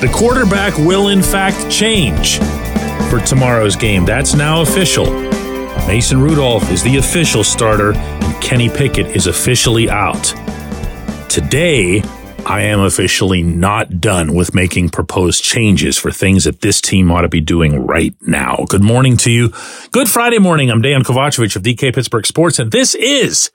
The quarterback will, in fact, change for tomorrow's game. That's now official. Mason Rudolph is the official starter, and Kenny Pickett is officially out. Today, I am officially not done with making proposed changes for things that this team ought to be doing right now. Good morning to you. Good Friday morning. I'm Dejan Kovacevic of DK Pittsburgh Sports, and this is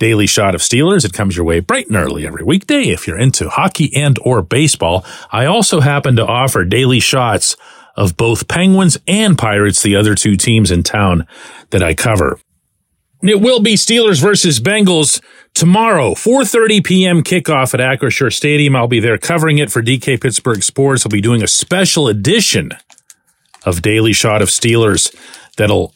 Daily Shot of Steelers. It comes your way bright and early every weekday if you're into hockey and or baseball. I also happen to offer daily shots of both Penguins and Pirates, the other two teams in town that I cover. It will be Steelers versus Bengals tomorrow, 4:30 p.m. kickoff at Acrisure Stadium. I'll be there covering it for DK Pittsburgh Sports. I'll be doing a special edition of Daily Shot of Steelers that'll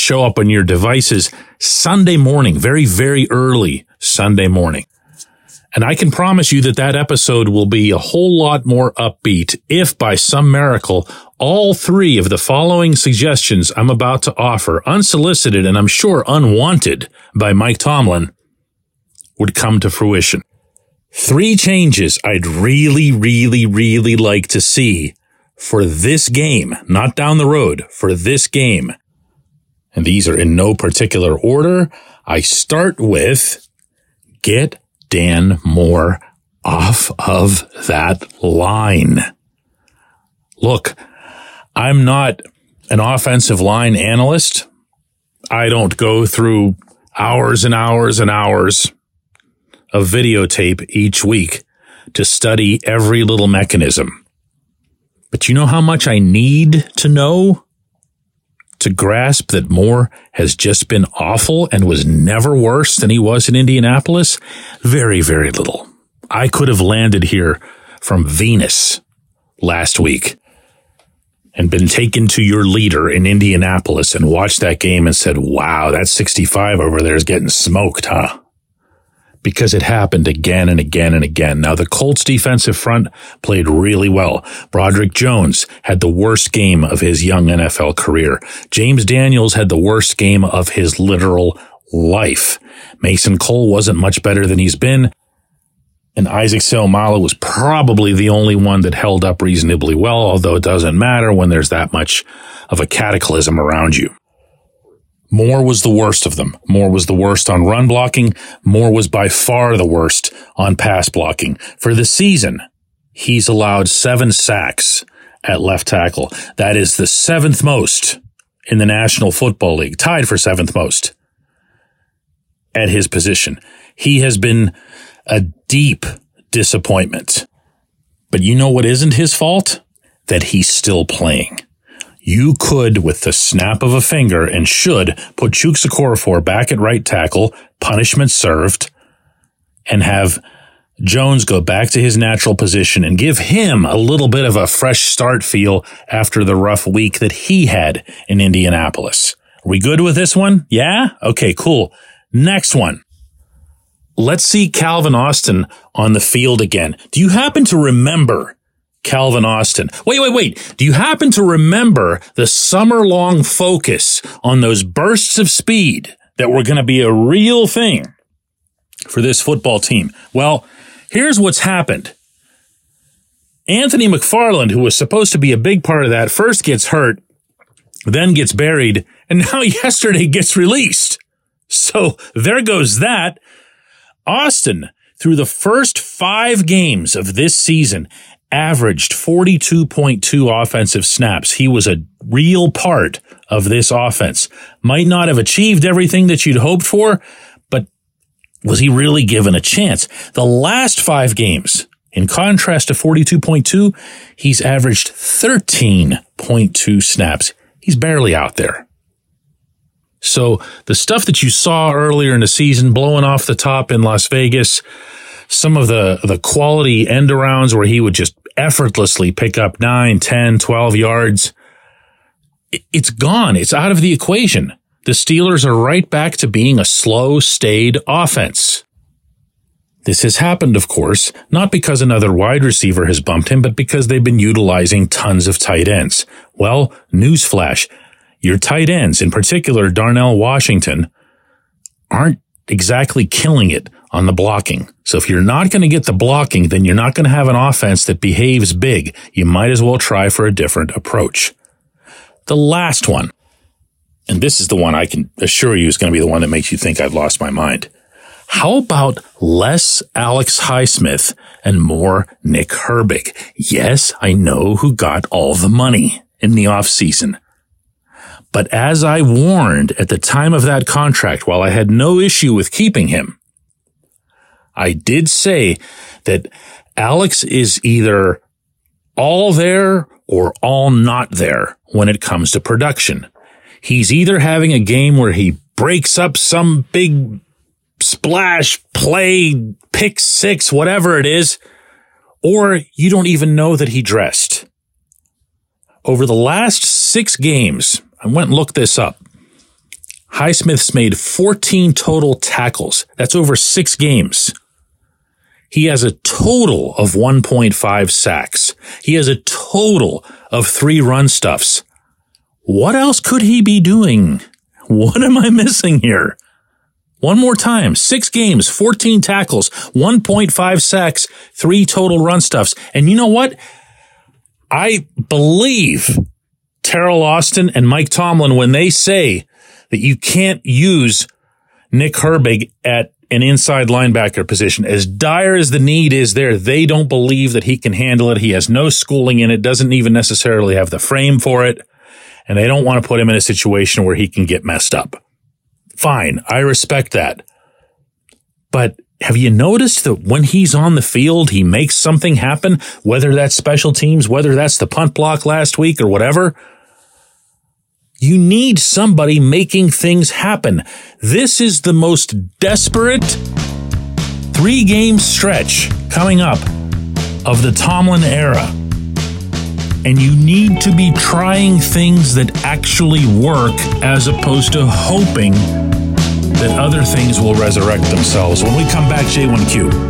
show up on your devices Sunday morning, very, very early Sunday morning. And I can promise you that that episode will be a whole lot more upbeat if by some miracle all three of the following suggestions I'm about to offer, unsolicited and I'm sure unwanted by Mike Tomlin, would come to fruition. Three changes I'd really, really, really like to see for this game, not down the road, for this game and these are in no particular order. I start with get Dan Moore off of that line. Look, I'm not an offensive line analyst. I don't go through hours and hours and hours of videotape each week to study every little mechanism. But you know how much I need to know to grasp that Moore has just been awful and was never worse than he was in Indianapolis? Very, very little. I could have landed here from Venus last week and been taken to your leader in Indianapolis and watched that game and said, wow, that 65 over there is getting smoked, huh? Because it happened again and again and again. Now the Colts defensive front played really well. Broderick Jones had the worst game of his young NFL career. James Daniels had the worst game of his literal life. Mason Cole wasn't much better than he's been. And Isaac Seumalo was probably the only one that held up reasonably well, although it doesn't matter when there's that much of a cataclysm around you. Moore was the worst of them. Moore was the worst on run blocking. Moore was by far the worst on pass blocking. For the season, he's allowed seven sacks at left tackle. That is the seventh most in the National Football League, tied for seventh most at his position. He has been a deep disappointment. But you know what isn't his fault? That he's still playing you could, with the snap of a finger, and should put Okorafor back at right tackle, punishment served, and have Jones go back to his natural position and give him a little bit of a fresh start feel after the rough week that he had in Indianapolis. Are we good with this one? Yeah? Okay, cool. Next one. Let's see Calvin Austin on the field again. Do you happen to remember Calvin Austin? Wait, wait, wait. Do you happen to remember the summer long focus on those bursts of speed that were going to be a real thing for this football team? Well, here's what's happened. Anthony McFarland, who was supposed to be a big part of that, first gets hurt, then gets buried, and now yesterday gets released. So there goes that. Austin, through the first five games of this season, averaged 42.2 offensive snaps. He was a real part of this offense. Might not have achieved everything that you'd hoped for, but was he really given a chance? The last five games, in contrast to 42.2, he's averaged 13.2 snaps. He's barely out there. So the stuff that you saw earlier in the season blowing off the top in Las Vegas, some of the, the quality end arounds where he would just effortlessly pick up 9, 10, 12 yards, it's gone. It's out of the equation. The Steelers are right back to being a slow, staid offense. This has happened, of course, not because another wide receiver has bumped him, but because they've been utilizing tons of tight ends. Well, newsflash. Your tight ends, in particular Darnell Washington, aren't exactly killing it on the blocking. So if you're not going to get the blocking, then you're not going to have an offense that behaves big. You might as well try for a different approach. The last one, and this is the one I can assure you is going to be the one that makes you think I've lost my mind. How about less Alex Highsmith and more Nick Herbig? Yes, I know who got all the money in the offseason. But as I warned at the time of that contract, while I had no issue with keeping him, I did say that Alex is either all there or all not there when it comes to production. He's either having a game where he breaks up some big splash play, pick six, whatever it is, or you don't even know that he dressed. Over the last six games, I went and looked this up. Highsmith's made 14 total tackles. That's over six games. He has a total of 1.5 sacks. He has a total of three run stuffs. What else could he be doing? What am I missing here? One more time. Six games, 14 tackles, 1.5 sacks, three total run stuffs. And you know what? I believe Teryl Austin and Mike Tomlin when they say that you can't use Nick Herbig at an inside linebacker position. As dire as the need is there, they don't believe that he can handle it. He has no schooling in it, doesn't even necessarily have the frame for it. And they don't want to put him in a situation where he can get messed up. Fine. I respect that. But have you noticed that when he's on the field, he makes something happen, whether that's special teams, whether that's the punt block last week or whatever? You need somebody making things happen. This is the most desperate three game stretch coming up of the Tomlin era. And you need to be trying things that actually work as opposed to hoping that other things will resurrect themselves. When we come back, J1Q.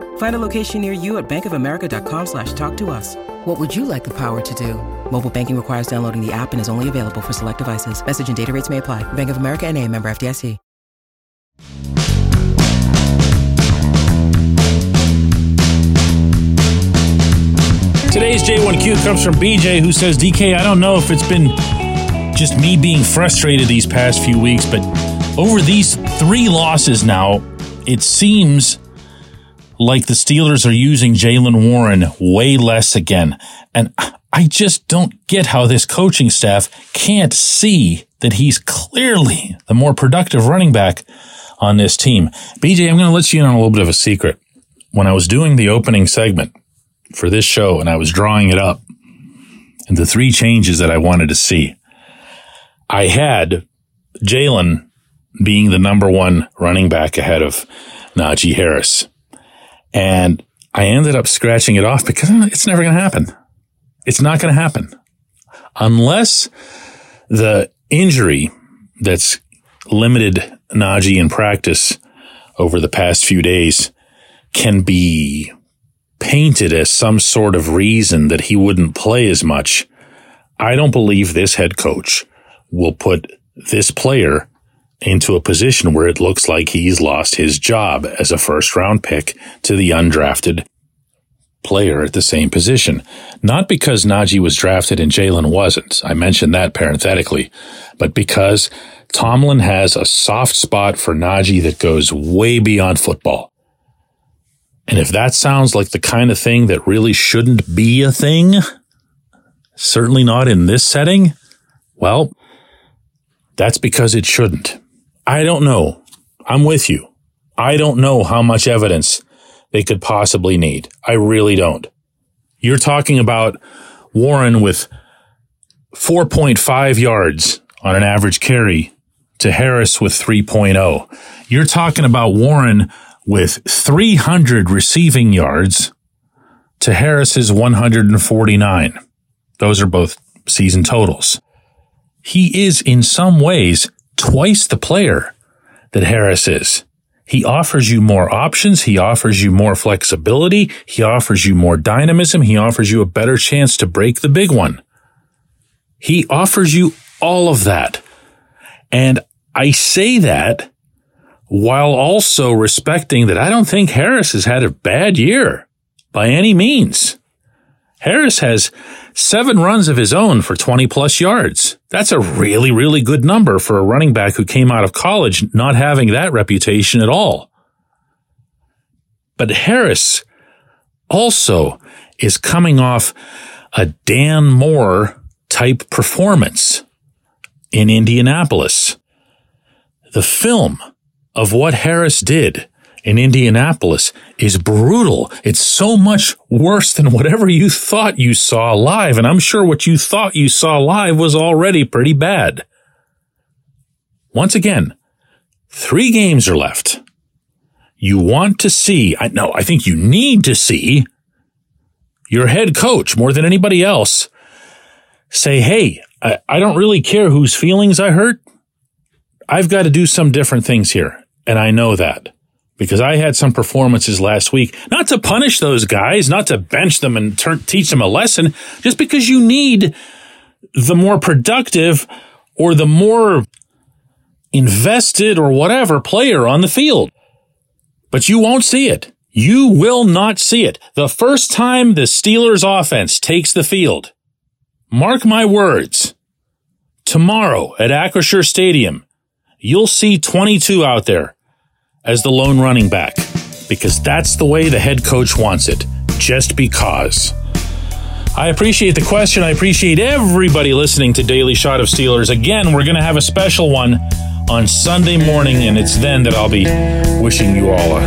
Find a location near you at bankofamerica.com slash talk to us. What would you like the power to do? Mobile banking requires downloading the app and is only available for select devices. Message and data rates may apply. Bank of America and a member FDIC. Today's J1Q comes from BJ, who says, DK, I don't know if it's been just me being frustrated these past few weeks, but over these three losses now, it seems like the Steelers are using Jaylen Warren way less again. And I just don't get how this coaching staff can't see that he's clearly the more productive running back on this team. BJ, I'm going to let you in on a little bit of a secret. When I was doing the opening segment for this show and I was drawing it up and the three changes that I wanted to see, I had Jaylen being the number one running back ahead of Najee Harris. And I ended up scratching it off because eh, it's never going to happen. It's not going to happen unless the injury that's limited Najee in practice over the past few days can be painted as some sort of reason that he wouldn't play as much. I don't believe this head coach will put this player into a position where it looks like he's lost his job as a first round pick to the undrafted player at the same position. Not because Najee was drafted and Jaylen wasn't. I mentioned that parenthetically, but because Tomlin has a soft spot for Najee that goes way beyond football. And if that sounds like the kind of thing that really shouldn't be a thing, certainly not in this setting, well, that's because it shouldn't. I don't know. I'm with you. I don't know how much evidence they could possibly need. I really don't. You're talking about Warren with 4.5 yards on an average carry to Harris with 3.0. You're talking about Warren with 300 receiving yards to Harris's 149. Those are both season totals. He is in some ways twice the player that Harris is. He offers you more options. He offers you more flexibility. He offers you more dynamism. He offers you a better chance to break the big one. He offers you all of that. And I say that while also respecting that I don't think Harris has had a bad year by any means. Harris has seven runs of his own for 20 plus yards. That's a really, really good number for a running back who came out of college not having that reputation at all. But Harris also is coming off a Dan Moore type performance in Indianapolis. The film of what Harris did in Indianapolis is brutal. It's so much worse than whatever you thought you saw live. And I'm sure what you thought you saw live was already pretty bad. Once again, three games are left. You want to see, I know, I think you need to see your head coach more than anybody else say, Hey, I, I don't really care whose feelings I hurt. I've got to do some different things here. And I know that because I had some performances last week, not to punish those guys, not to bench them and teach them a lesson, just because you need the more productive or the more invested or whatever player on the field. But you won't see it. You will not see it. The first time the Steelers offense takes the field, mark my words, tomorrow at Acrisure Stadium, you'll see 22 out there as the lone running back because that's the way the head coach wants it, just because. I appreciate the question. I appreciate everybody listening to Daily Shot of Steelers. Again, we're going to have a special one on Sunday morning, and it's then that I'll be wishing you all a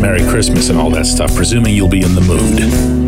Merry Christmas and all that stuff, presuming you'll be in the mood.